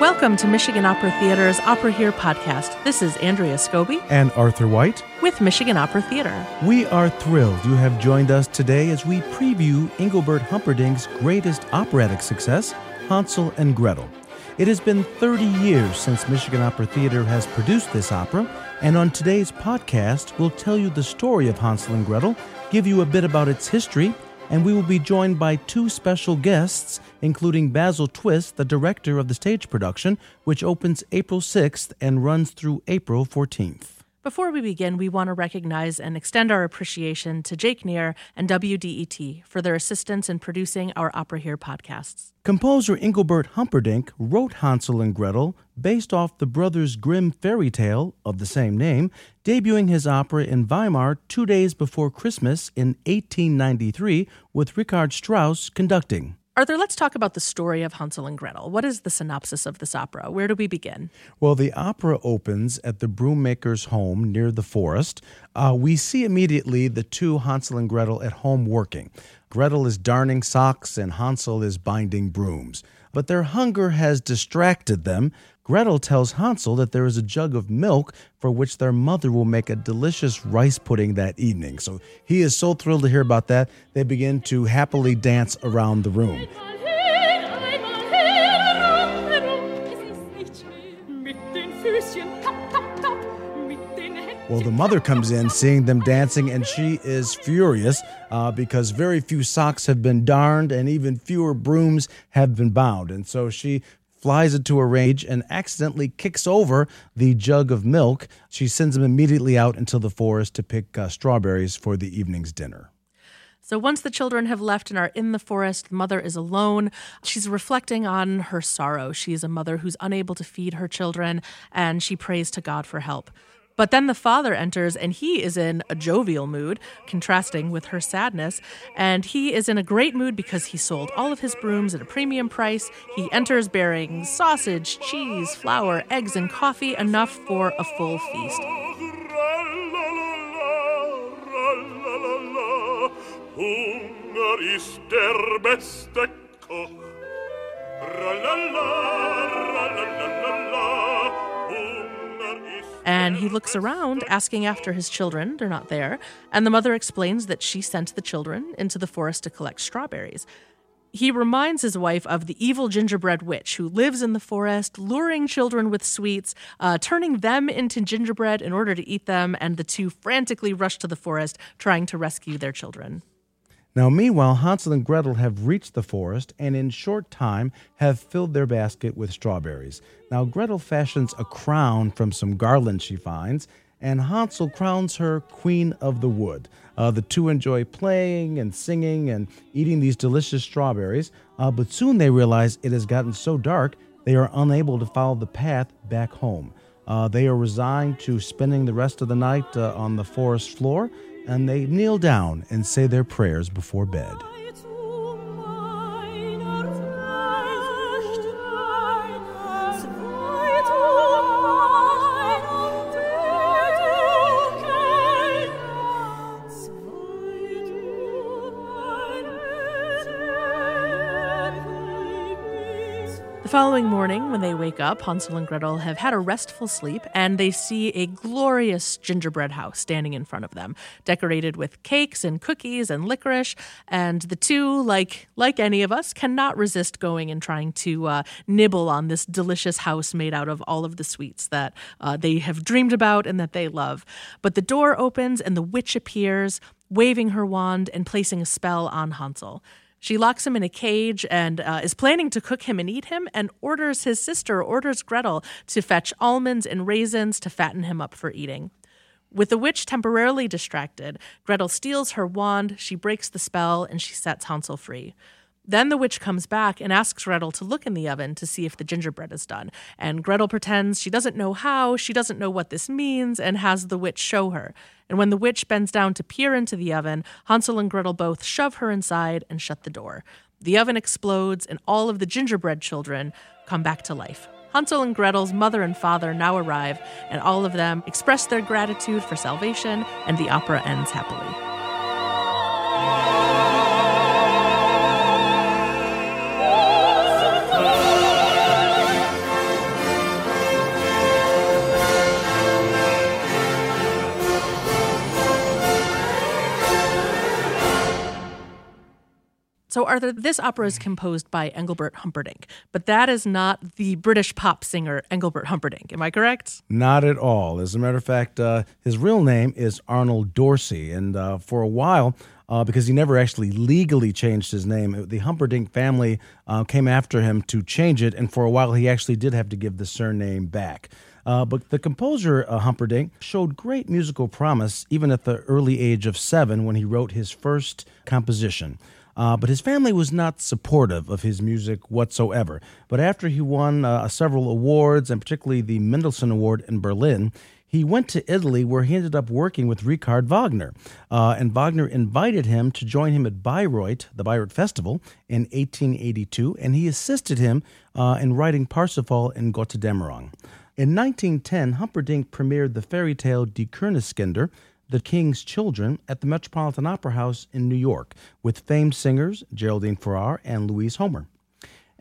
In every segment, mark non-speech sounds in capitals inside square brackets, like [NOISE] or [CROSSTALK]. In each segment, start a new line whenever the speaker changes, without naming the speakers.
Welcome to Michigan Opera Theater's Opera Here podcast. This is Andrea Scobie
and Arthur White
with Michigan Opera Theater.
We are thrilled you have joined us today as we preview Engelbert Humperdinck's greatest operatic success, Hansel and Gretel. It has been 30 years since Michigan Opera Theater has produced this opera, and on today's podcast, we'll tell you the story of Hansel and Gretel, give you a bit about its history, and we will be joined by two special guests, including Basil Twist, the director of the stage production, which opens April 6th and runs through April 14th.
Before we begin, we want to recognize and extend our appreciation to Jake Neer and WDET for their assistance in producing our Opera Here podcasts.
Composer Engelbert Humperdinck wrote Hansel and Gretel based off the Brothers Grimm fairy tale of the same name, debuting his opera in Weimar two days before Christmas in 1893 with Richard Strauss conducting.
Arthur, let's talk about the story of Hansel and Gretel. What is the synopsis of this opera? Where do we begin?
Well, the opera opens at the broommaker's home near the forest. Uh, we see immediately the two Hansel and Gretel at home working. Gretel is darning socks and Hansel is binding brooms. But their hunger has distracted them, Gretel tells Hansel that there is a jug of milk for which their mother will make a delicious rice pudding that evening. So he is so thrilled to hear about that, they begin to happily dance around the room. Well, the mother comes in seeing them dancing, and she is furious uh, because very few socks have been darned and even fewer brooms have been bound. And so she flies into a rage and accidentally kicks over the jug of milk. She sends him immediately out into the forest to pick uh, strawberries for the evening's dinner.
So once the children have left and are in the forest, the mother is alone. She's reflecting on her sorrow. She is a mother who's unable to feed her children, and she prays to God for help. But then the father enters and he is in a jovial mood, contrasting with her sadness. And he is in a great mood because he sold all of his brooms at a premium price. He enters bearing sausage, cheese, flour, eggs, and coffee, enough for a full feast. And he looks around asking after his children. They're not there. And the mother explains that she sent the children into the forest to collect strawberries. He reminds his wife of the evil gingerbread witch who lives in the forest, luring children with sweets, uh, turning them into gingerbread in order to eat them, and the two frantically rush to the forest trying to rescue their children.
Now, meanwhile, Hansel and Gretel have reached the forest and in short time have filled their basket with strawberries. Now, Gretel fashions a crown from some garland she finds, and Hansel crowns her Queen of the Wood. Uh, the two enjoy playing and singing and eating these delicious strawberries, uh, but soon they realize it has gotten so dark they are unable to follow the path back home. Uh, they are resigned to spending the rest of the night uh, on the forest floor and they kneel down and say their prayers before bed.
Wake up, Hansel and Gretel have had a restful sleep and they see a glorious gingerbread house standing in front of them, decorated with cakes and cookies and licorice. And the two, like like any of us, cannot resist going and trying to uh, nibble on this delicious house made out of all of the sweets that uh, they have dreamed about and that they love. But the door opens and the witch appears, waving her wand and placing a spell on Hansel. She locks him in a cage and uh, is planning to cook him and eat him, and orders his sister, orders Gretel, to fetch almonds and raisins to fatten him up for eating. With the witch temporarily distracted, Gretel steals her wand, she breaks the spell, and she sets Hansel free. Then the witch comes back and asks Gretel to look in the oven to see if the gingerbread is done. And Gretel pretends she doesn't know how, she doesn't know what this means, and has the witch show her. And when the witch bends down to peer into the oven, Hansel and Gretel both shove her inside and shut the door. The oven explodes, and all of the gingerbread children come back to life. Hansel and Gretel's mother and father now arrive, and all of them express their gratitude for salvation, and the opera ends happily. Arthur, this opera is composed by Engelbert Humperdinck, but that is not the British pop singer Engelbert Humperdinck. Am I correct?
Not at all. As a matter of fact, uh, his real name is Arnold Dorsey. And uh, for a while, uh, because he never actually legally changed his name. The Humperdinck family uh, came after him to change it, and for a while he actually did have to give the surname back. Uh, but the composer uh, Humperdinck showed great musical promise even at the early age of seven when he wrote his first composition. Uh, but his family was not supportive of his music whatsoever. But after he won uh, several awards, and particularly the Mendelssohn Award in Berlin, he went to Italy where he ended up working with Richard Wagner. Uh, and Wagner invited him to join him at Bayreuth, the Bayreuth Festival, in 1882, and he assisted him uh, in writing Parsifal and Gotterdammerung. In 1910, Humperdinck premiered the fairy tale Die Königskinder, The King's Children, at the Metropolitan Opera House in New York with famed singers Geraldine Farrar and Louise Homer.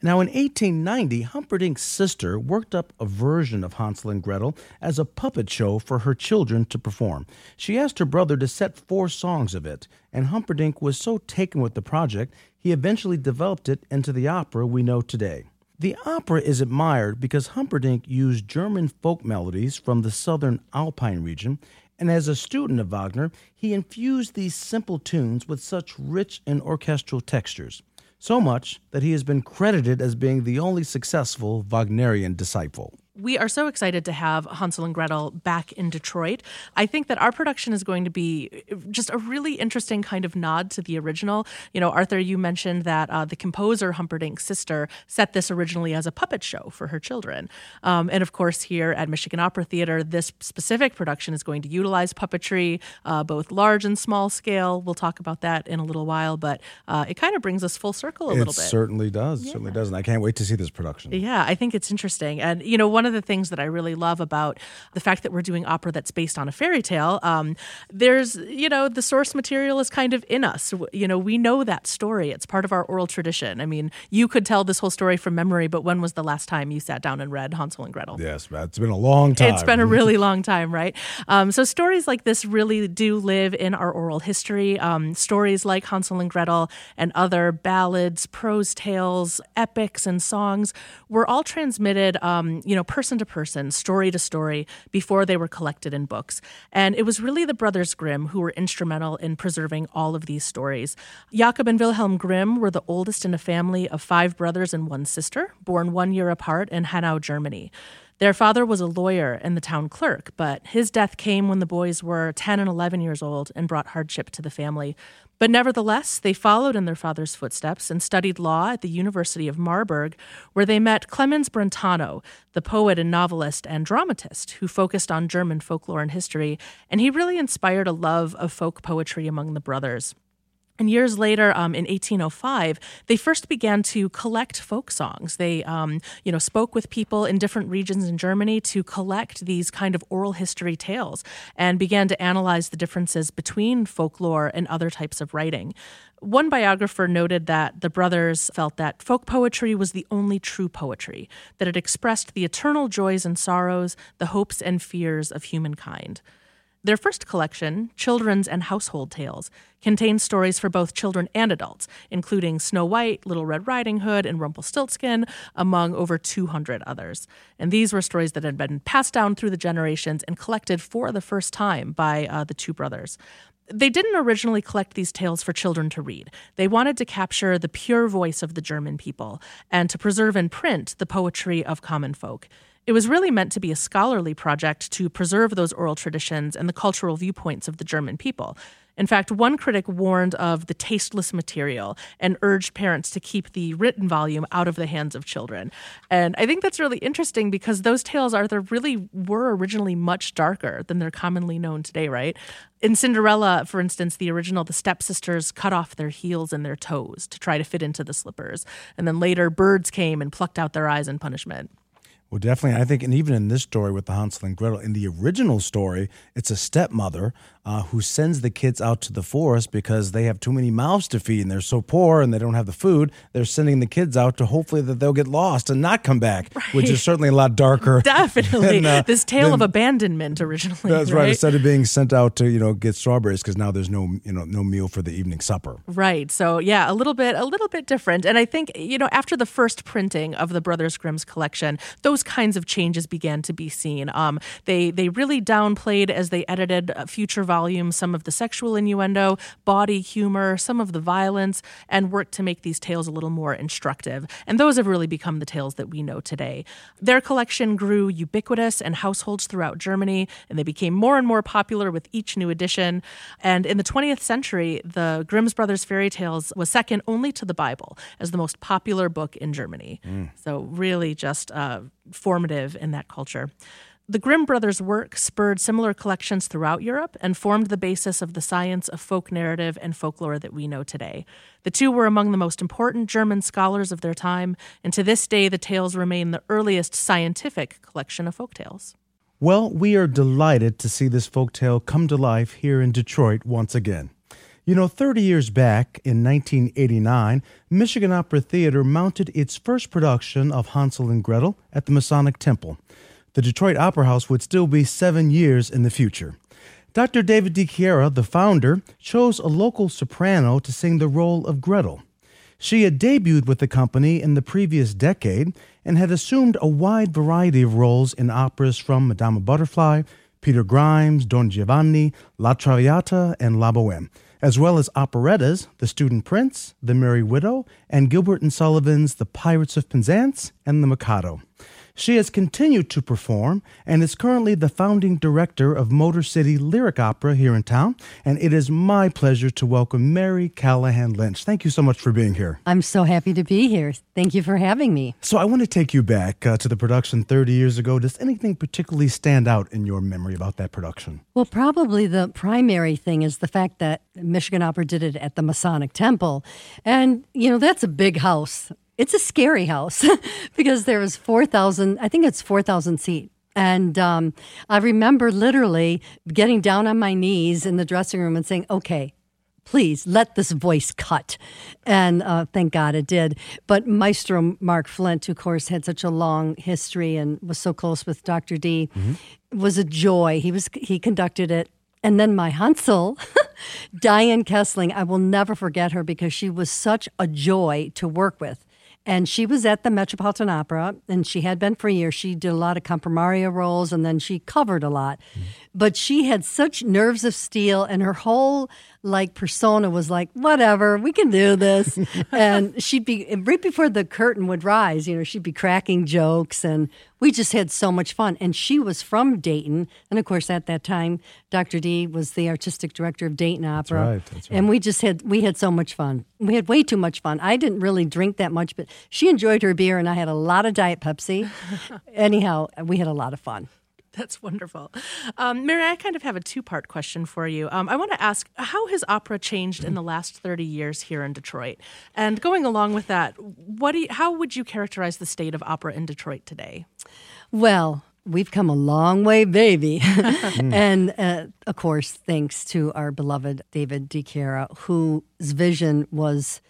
Now, in 1890, Humperdinck's sister worked up a version of Hansel and Gretel as a puppet show for her children to perform. She asked her brother to set four songs of it, and Humperdinck was so taken with the project, he eventually developed it into the opera we know today. The opera is admired because Humperdinck used German folk melodies from the southern Alpine region, and as a student of Wagner, he infused these simple tunes with such rich and orchestral textures. So much that he has been credited as being the only successful Wagnerian disciple
we are so excited to have Hansel and Gretel back in Detroit. I think that our production is going to be just a really interesting kind of nod to the original. You know, Arthur, you mentioned that uh, the composer Humperdinck's sister set this originally as a puppet show for her children. Um, and of course, here at Michigan Opera Theater, this specific production is going to utilize puppetry, uh, both large and small scale. We'll talk about that in a little while, but uh, it kind of brings us full circle a
it
little bit.
It certainly does. Yeah. Certainly does. And I can't wait to see this production.
Yeah, I think it's interesting. And, you know, one one of the things that I really love about the fact that we're doing opera that's based on a fairy tale, um, there's, you know, the source material is kind of in us. You know, we know that story. It's part of our oral tradition. I mean, you could tell this whole story from memory, but when was the last time you sat down and read Hansel and Gretel?
Yes, it's been a long time.
It's been a really long time, right? Um, so stories like this really do live in our oral history. Um, stories like Hansel and Gretel and other ballads, prose tales, epics, and songs were all transmitted, um, you know, person to person, story to story, before they were collected in books. And it was really the Brothers Grimm who were instrumental in preserving all of these stories. Jakob and Wilhelm Grimm were the oldest in a family of five brothers and one sister, born one year apart in Hanau, Germany. Their father was a lawyer and the town clerk, but his death came when the boys were 10 and 11 years old and brought hardship to the family. But nevertheless, they followed in their father's footsteps and studied law at the University of Marburg, where they met Clemens Brentano, the poet and novelist and dramatist who focused on German folklore and history, and he really inspired a love of folk poetry among the brothers. And years later, um, in 1805, they first began to collect folk songs. They, um, you know, spoke with people in different regions in Germany to collect these kind of oral history tales and began to analyze the differences between folklore and other types of writing. One biographer noted that the brothers felt that folk poetry was the only true poetry, that it expressed the eternal joys and sorrows, the hopes and fears of humankind. Their first collection, Children's and Household Tales, contains stories for both children and adults, including Snow White, Little Red Riding Hood, and Rumpelstiltskin, among over 200 others. And these were stories that had been passed down through the generations and collected for the first time by uh, the two brothers they didn't originally collect these tales for children to read. They wanted to capture the pure voice of the German people and to preserve in print the poetry of common folk. It was really meant to be a scholarly project to preserve those oral traditions and the cultural viewpoints of the German people. In fact, one critic warned of the tasteless material and urged parents to keep the written volume out of the hands of children. And I think that's really interesting because those tales, Arthur, really were originally much darker than they're commonly known today, right? In Cinderella, for instance, the original, the stepsisters cut off their heels and their toes to try to fit into the slippers. And then later, birds came and plucked out their eyes in punishment.
Well, definitely. I think, and even in this story with the Hansel and Gretel, in the original story, it's a stepmother uh, who sends the kids out to the forest because they have too many mouths to feed and they're so poor and they don't have the food. They're sending the kids out to hopefully that they'll get lost and not come back, right. which is certainly a lot darker. [LAUGHS]
Definitely, than, uh, this tale than, of abandonment originally.
That's
right?
right. Instead of being sent out to you know get strawberries because now there's no you know no meal for the evening supper.
Right. So yeah, a little bit a little bit different. And I think you know after the first printing of the Brothers Grimm's collection, those kinds of changes began to be seen. Um, they they really downplayed as they edited future volumes some of the sexual innuendo, body humor, some of the violence, and worked to make these tales a little more instructive. And those have really become the tales that we know today. Their collection grew ubiquitous in households throughout Germany, and they became more and more popular with each new edition. And in the 20th century, the Grimm's Brothers fairy tales was second only to the Bible as the most popular book in Germany. Mm. So really just uh, formative in that culture. The Grimm brothers' work spurred similar collections throughout Europe and formed the basis of the science of folk narrative and folklore that we know today. The two were among the most important German scholars of their time, and to this day, the tales remain the earliest scientific collection of folk tales.
Well, we are delighted to see this folk tale come to life here in Detroit once again. You know, 30 years back in 1989, Michigan Opera Theater mounted its first production of Hansel and Gretel at the Masonic Temple. The Detroit Opera House would still be seven years in the future. Dr. David DiChiara, the founder, chose a local soprano to sing the role of Gretel. She had debuted with the company in the previous decade and had assumed a wide variety of roles in operas from Madama Butterfly, Peter Grimes, Don Giovanni, La Traviata, and La Boheme as well as operettas The Student Prince, The Merry Widow, and Gilbert and Sullivan's The Pirates of Penzance and The Mikado. She has continued to perform and is currently the founding director of Motor City Lyric Opera here in town. And it is my pleasure to welcome Mary Callahan Lynch. Thank you so much for being here.
I'm so happy to be here. Thank you for having me.
So, I want to take you back uh, to the production 30 years ago. Does anything particularly stand out in your memory about that production?
Well, probably the primary thing is the fact that Michigan Opera did it at the Masonic Temple. And, you know, that's a big house it's a scary house [LAUGHS] because there was 4,000, I think it's 4,000 seat. And um, I remember literally getting down on my knees in the dressing room and saying, okay, please let this voice cut. And uh, thank God it did. But Maestro Mark Flint, who, of course, had such a long history and was so close with Dr. D, mm-hmm. was a joy. He was he conducted it. And then my Hansel, [LAUGHS] Diane Kesling, I will never forget her because she was such a joy to work with. And she was at the Metropolitan Opera, and she had been for years. She did a lot of comprimaria roles, and then she covered a lot. Mm. But she had such nerves of steel, and her whole like persona was like, whatever, we can do this. [LAUGHS] and she'd be right before the curtain would rise, you know, she'd be cracking jokes and we just had so much fun. And she was from Dayton. And of course, at that time, Dr. D was the artistic director of Dayton Opera.
That's right, that's right.
And we just had, we had so much fun. We had way too much fun. I didn't really drink that much, but she enjoyed her beer and I had a lot of Diet Pepsi. [LAUGHS] Anyhow, we had a lot of fun. [LAUGHS]
That's wonderful. Um, Mary, I kind of have a two part question for you. Um, I want to ask how has opera changed in the last 30 years here in Detroit? And going along with that, what do you, how would you characterize the state of opera in Detroit today?
Well, we've come a long way, baby. [LAUGHS] [LAUGHS] and uh, of course, thanks to our beloved David DiChiara, whose vision was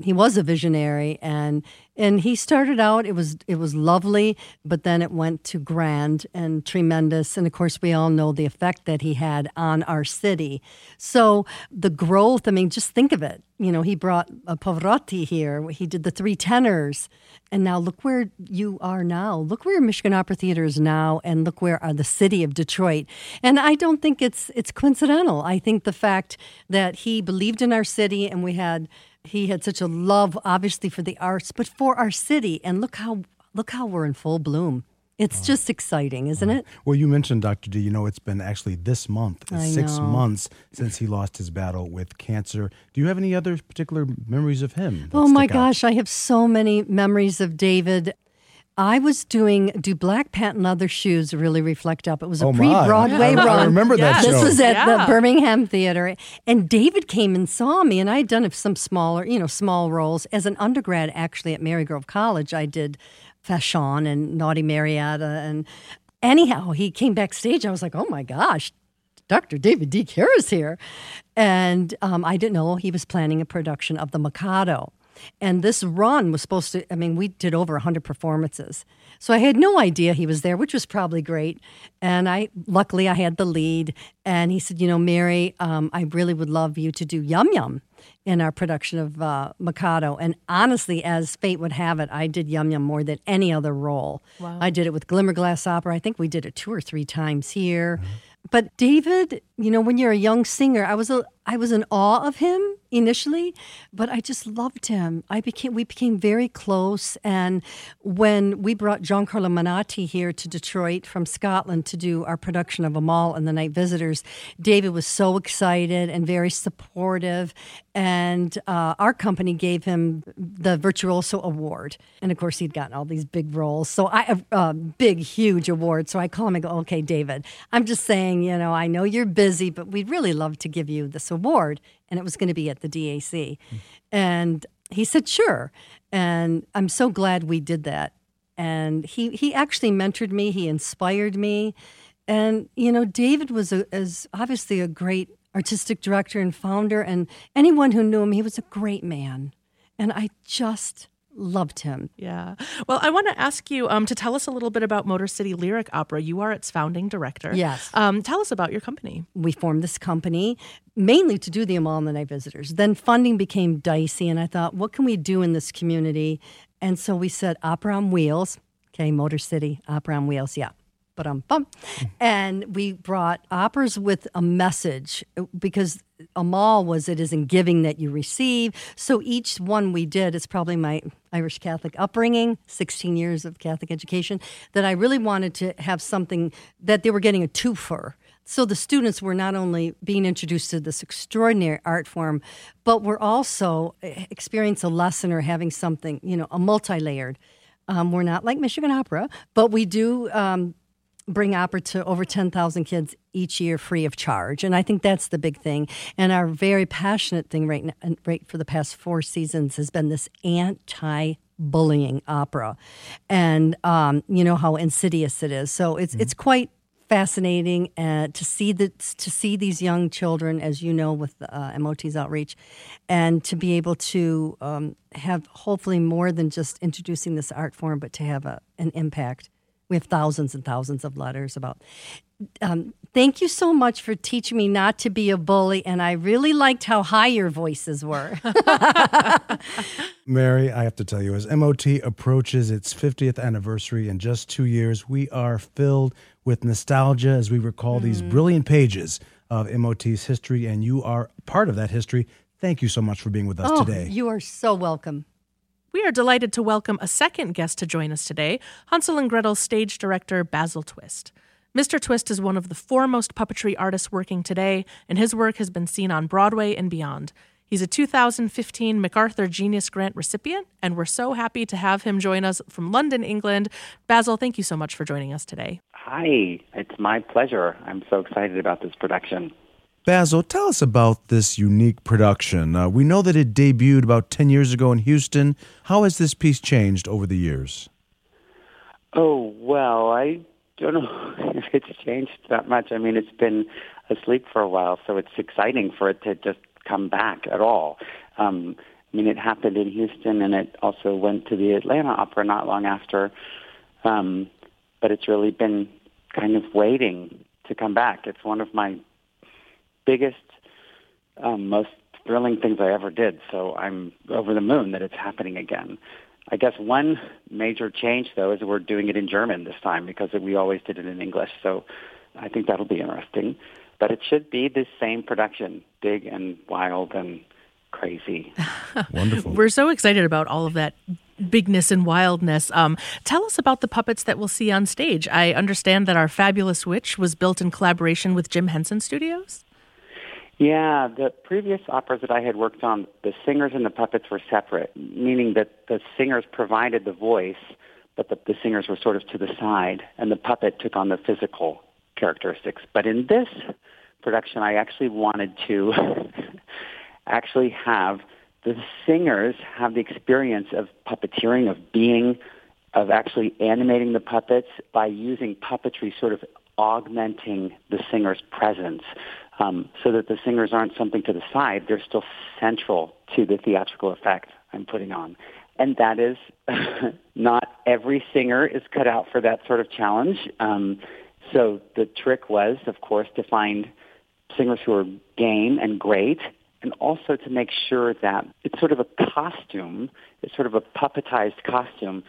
he was a visionary and and he started out it was it was lovely but then it went to grand and tremendous and of course we all know the effect that he had on our city. So the growth i mean just think of it. You know he brought a pavarotti here he did the three tenors and now look where you are now. Look where michigan opera theater is now and look where are the city of detroit. And i don't think it's it's coincidental. I think the fact that he believed in our city and we had he had such a love, obviously, for the arts, but for our city. And look how look how we're in full bloom. It's just exciting, isn't it?
Well, you mentioned Dr. D. You know, it's been actually this month, six months since he lost his battle with cancer. Do you have any other particular memories of him?
Oh my gosh, I have so many memories of David. I was doing Do Black Patent Leather Shoes Really Reflect Up? It was a
oh
pre Broadway
run.
I
remember that
This
show.
was at
yeah.
the Birmingham Theater. And David came and saw me, and I had done some smaller, you know, small roles. As an undergrad, actually, at Marygrove College, I did Fashion and Naughty Marietta. And anyhow, he came backstage. I was like, oh my gosh, Dr. David DiChiara is here. And um, I didn't know he was planning a production of The Mikado. And this run was supposed to, I mean, we did over 100 performances. So I had no idea he was there, which was probably great. And I, luckily, I had the lead. And he said, You know, Mary, um, I really would love you to do Yum Yum in our production of uh, Mikado. And honestly, as fate would have it, I did Yum Yum more than any other role. Wow. I did it with Glimmerglass Opera. I think we did it two or three times here. Mm-hmm. But David, you know, when you're a young singer, I was a, I was in awe of him initially, but I just loved him. I became we became very close, and when we brought Giancarlo Menotti here to Detroit from Scotland to do our production of Amahl and the Night Visitors, David was so excited and very supportive, and uh, our company gave him the Virtuoso Award, and of course he'd gotten all these big roles, so I a uh, big huge award. So I call him and go, "Okay, David, I'm just saying, you know, I know you're busy, but we'd really love to give you this award." and it was going to be at the DAC. Mm. And he said, sure. And I'm so glad we did that. And he, he actually mentored me, he inspired me. And, you know, David was a, is obviously a great artistic director and founder. And anyone who knew him, he was a great man. And I just loved him.
Yeah. Well, I want to ask you um, to tell us a little bit about Motor City Lyric Opera. You are its founding director.
Yes.
Um, tell us about your company.
We formed this company mainly to do the Amahl and the Night Visitors. Then funding became dicey, and I thought, what can we do in this community? And so we said Opera on Wheels. Okay, Motor City, Opera on Wheels. Yeah but um bum. And we brought operas with a message because Amahl was it is in giving that you receive. So each one we did is probably my Irish Catholic upbringing, 16 years of Catholic education, that I really wanted to have something that they were getting a twofer. So the students were not only being introduced to this extraordinary art form, but were also eh, experiencing a lesson or having something, you know, a multi-layered. Um, we're not like Michigan Opera, but we do um, bring opera to over 10,000 kids each year free of charge. And I think that's the big thing. And our very passionate thing right, now, right for the past four seasons has been this anti bullying opera. And um, you know how insidious it is. So it's, mm-hmm. it's quite fascinating uh, to see the, to see these young children, as you know, with uh, MOT's outreach, and to be able to um, have hopefully more than just introducing this art form, but to have a, an impact we have thousands and thousands of letters about. Um, thank you so much for teaching me not to be a bully, and I really liked how high your voices were. [LAUGHS]
Mary, I have to tell you, as MOT approaches its 50th anniversary in just two years, we are filled with nostalgia as we recall mm. these brilliant pages of MOT's history, and you are part of that history. Thank you so much for being with us
oh,
today.
You are so welcome.
We are delighted to welcome a second guest to join us today Hansel and Gretel stage director Basil Twist. Mr. Twist is one of the foremost puppetry artists working today, and his work has been seen on Broadway and beyond. He's a 2015 MacArthur Genius Grant recipient, and we're so happy to have him join us from London, England. Basil, thank you so much for joining us today.
Hi, it's my pleasure. I'm so excited about this production.
Basil, tell us about this unique production. Uh, we know that it debuted about 10 years ago in Houston. How has this piece changed over the years?
Oh, well, I don't know [LAUGHS] if it's changed that much. I mean, it's been asleep for a while, so it's exciting for it to just come back at all. Um, I mean, it happened in Houston, and it also went to the Atlanta Opera not long after. Um, but it's really been kind of waiting to come back. It's one of my biggest, um, most thrilling things I ever did. So I'm over the moon that it's happening again. I guess one major change, though, is we're doing it in German this time because we always did it in English. So I think that'll be interesting. But it should be the same production, big and wild and crazy. [LAUGHS]
Wonderful.
We're so excited about all of that bigness and wildness. Um, tell us about the puppets that we'll see on stage. I understand that our fabulous witch was built in collaboration with Jim Henson Studios.
Yeah, the previous operas that I had worked on, the singers and the puppets were separate, meaning that the singers provided the voice, but the, the singers were sort of to the side, and the puppet took on the physical characteristics. But in this production, I actually wanted to [LAUGHS] actually have the singers have the experience of puppeteering, of being of actually animating the puppets by using puppetry sort of augmenting the singer's presence um, so that the singers aren't something to the side. They're still central to the theatrical effect I'm putting on. And that is [LAUGHS] not every singer is cut out for that sort of challenge. Um, so the trick was, of course, to find singers who are game and great and also to make sure that it's sort of a costume, it's sort of a puppetized costume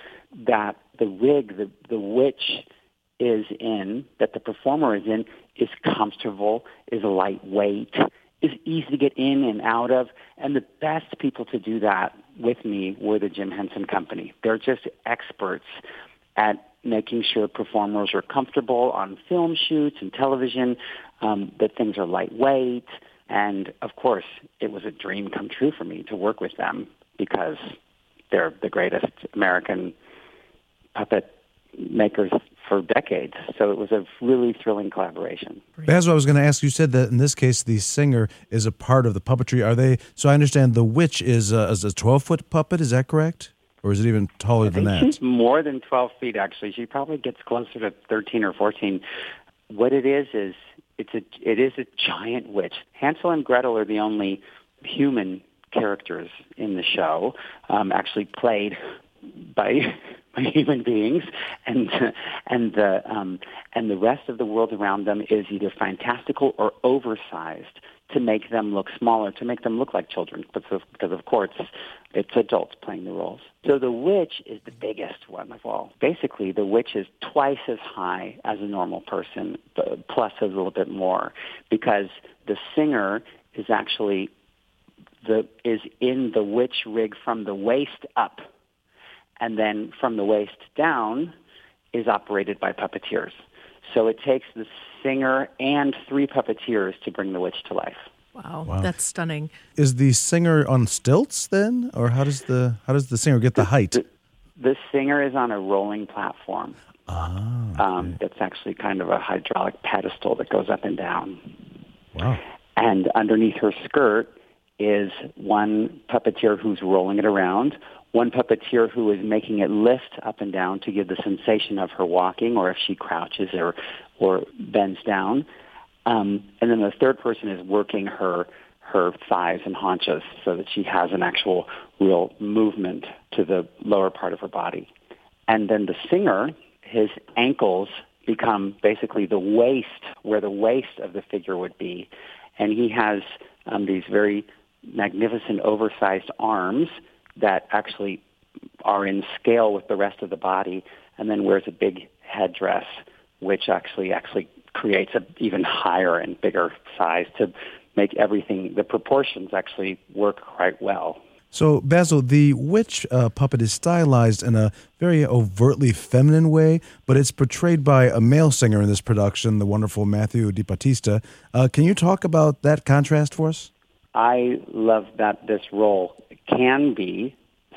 that the wig, the, the witch is in, that the performer is in, is comfortable, is lightweight, is easy to get in and out of. And the best people to do that with me were the Jim Henson Company. They're just experts at making sure performers are comfortable on film shoots and television, um, that things are lightweight. And of course, it was a dream come true for me to work with them because they're the greatest American puppet makers for decades. So it was a really thrilling collaboration.
Basil, I was going to ask. You said that in this case, the singer is a part of the puppetry. Are they? So I understand the witch is a, is a twelve foot puppet. Is that correct? Or is it even taller than that?
She's more than twelve feet. Actually, she probably gets closer to thirteen or fourteen. What it is is it's a it is a giant witch. Hansel and Gretel are the only human characters in the show, um, actually played by [LAUGHS] human beings, and and the um, and the rest of the world around them is either fantastical or oversized to make them look smaller, to make them look like children, because because of course it's adults playing the roles. So the witch is the biggest one of all. Basically, the witch is twice as high as a normal person, plus a little bit more, because the singer is actually the is in the witch rig from the waist up and then from the waist down is operated by puppeteers. So it takes the singer and three puppeteers to bring the witch to life.
Wow, wow, that's stunning.
Is the singer on stilts then, or how does the how does the singer get the height?
The, the singer is on a rolling platform.
Ah, okay.
um, it's actually kind of a hydraulic pedestal that goes up and down.
Wow.
And underneath her skirt is one puppeteer who's rolling it around, one puppeteer who is making it lift up and down to give the sensation of her walking or if she crouches or, or bends down. Um, and then the third person is working her her thighs and haunches so that she has an actual real movement to the lower part of her body. And then the singer, his ankles become basically the waist, where the waist of the figure would be. And he has um, these very magnificent oversized arms that actually are in scale with the rest of the body, and then wears a big headdress, which actually actually creates an even higher and bigger size to make everything the proportions actually work quite well.
So, Basil, the witch uh, puppet is stylized in a very overtly feminine way, but it's portrayed by a male singer in this production, the wonderful Matthew DiBattista. Uh, can you talk about that contrast for us?
I love that this role can be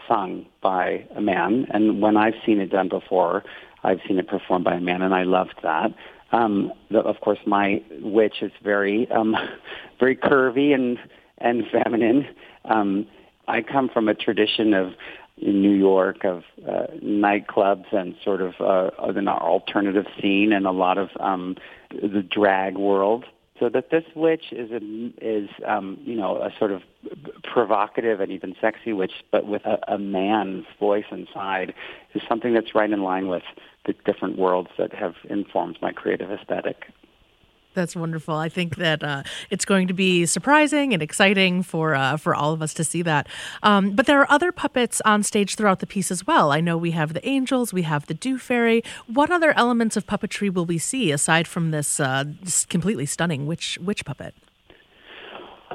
sung by a man, and when I've seen it done before, I've seen it performed by a man, and I loved that. Um, the, of course, my witch is very, um, [LAUGHS] very curvy and and feminine. Um, I come from a tradition of in New York of uh, nightclubs and sort of uh, an alternative scene and a lot of um, the drag world so that this witch is a, is um, you know a sort of provocative and even sexy witch, but with a, a man's voice inside, is something that's right in line with the different worlds that have informed my creative aesthetic.
That's wonderful. I think that uh, it's going to be surprising and exciting for uh, for all of us to see that. Um, but there are other puppets on stage throughout the piece as well. I know we have the angels, we have the Dew Fairy. What other elements of puppetry will we see aside from this uh, completely stunning witch witch puppet?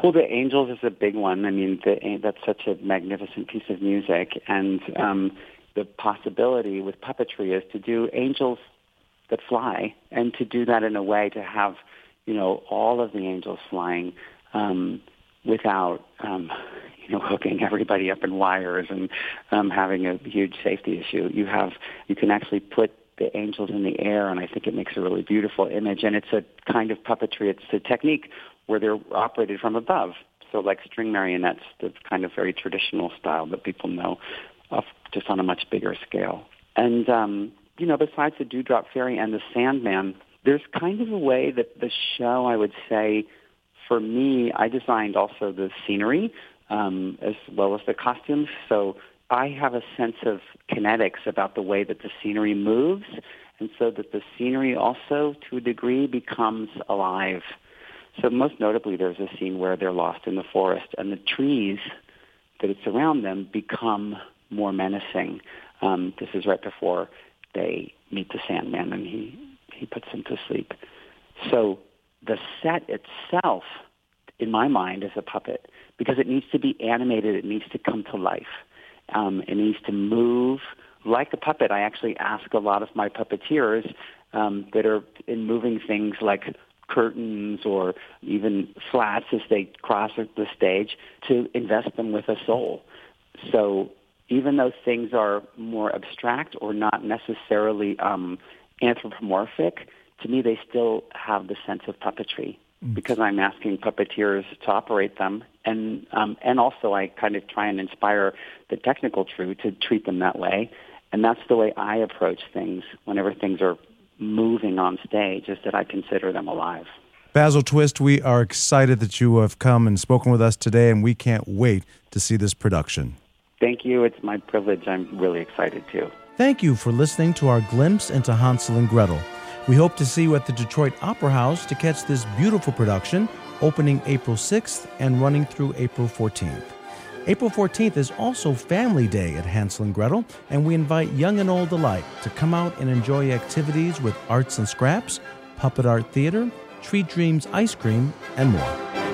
Well, the angels is a big one. I mean, the, that's such a magnificent piece of music, and um, the possibility with puppetry is to do angels that fly, and to do that in a way to have, you know, all of the angels flying um, without, um, you know, [LAUGHS] hooking everybody up in wires and um, having a huge safety issue. You have, you can actually put the angels in the air, and I think it makes a really beautiful image. And it's a kind of puppetry. It's a technique where they're operated from above. So like string marionettes, the kind of very traditional style that people know, of just on a much bigger scale. And, um, you know, besides the Dewdrop Fairy and the Sandman, there's kind of a way that the show, I would say, for me, I designed also the scenery um, as well as the costumes. So I have a sense of kinetics about the way that the scenery moves, and so that the scenery also, to a degree, becomes alive. So most notably, there's a scene where they're lost in the forest, and the trees that surround them become more menacing. Um, this is right before they meet the Sandman, and he he puts them to sleep. So the set itself, in my mind, is a puppet because it needs to be animated. It needs to come to life. Um, it needs to move like a puppet. I actually ask a lot of my puppeteers um, that are in moving things like curtains or even flats as they cross the stage to invest them with a soul. So even though things are more abstract or not necessarily um, anthropomorphic, to me they still have the sense of puppetry mm. because I'm asking puppeteers to operate them, and um, and also I kind of try and inspire the technical crew to treat them that way, and that's the way I approach things whenever things are moving on stage, is that I consider them alive.
Basil Twist, we are excited that you have come and spoken with us today, and we can't wait to see this production.
Thank you. It's my privilege. I'm really excited too.
Thank you for listening to our glimpse into Hansel and Gretel. We hope to see you at the Detroit Opera House to catch this beautiful production, opening April 6th and running through April 14th. April 14th is also Family Day at Hansel and Gretel, and we invite young and old alike to come out and enjoy activities with arts and scraps, puppet art theater, Treat Dreams ice cream, and more.